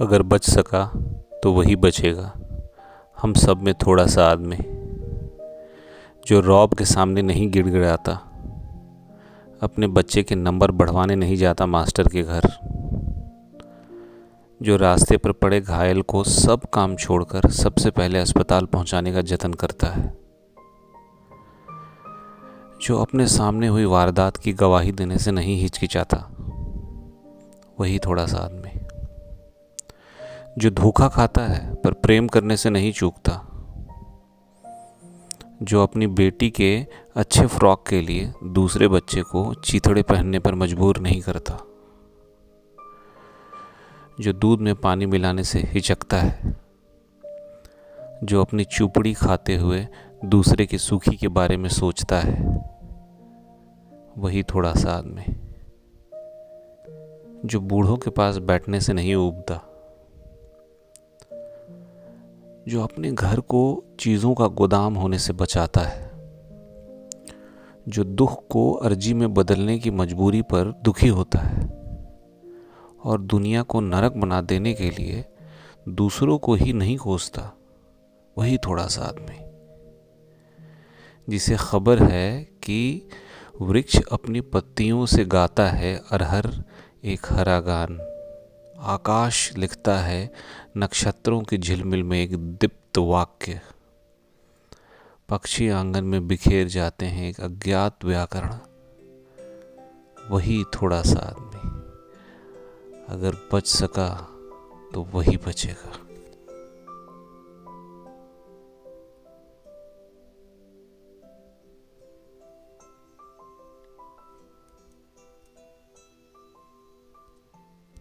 अगर बच सका तो वही बचेगा। हम सब में थोड़ा सा आदमी, जो रॉब के सामने नहीं गिड़गिड़ाता, अपने बच्चे के नंबर बढ़वाने नहीं जाता मास्टर के घर, जो रास्ते पर पड़े घायल को सब काम छोड़कर सबसे पहले अस्पताल पहुँचाने का जतन करता है, जो अपने सामने हुई वारदात की गवाही देने से नहीं हिचकिचाता, वही थोड़ा सा आदमी। जो धोखा खाता है, पर प्रेम करने से नहीं चूकता, जो अपनी बेटी के अच्छे फ्रॉक के लिए दूसरे बच्चे को चीथड़े पहनने पर मजबूर नहीं करता, जो दूध में पानी मिलाने से हिचकता है, जो अपनी चुपड़ी खाते हुए दूसरे की सुखी के बारे में सोचता है, वही थोड़ा सा आदमी, जो बूढ़ों के पास बैठने से नहीं उबता। जो अपने घर को चीज़ों का गोदाम होने से बचाता है, जो दुख को अर्जी में बदलने की मजबूरी पर दुखी होता है और दुनिया को नरक बना देने के लिए दूसरों को ही नहीं कोसता वही थोड़ा सा आदमी। जिसे खबर है कि वृक्ष अपनी पत्तियों से गाता है अरहर एक हरा गान आकाश लिखता है, नक्षत्रों की झिलमिल में एक दीप्त वाक्य। पक्षी आँगन में बिखेर जाते हैं, एक अज्ञात व्याकरण। वही थोड़ा सा आदमी। अगर बच सका तो वही बचेगा।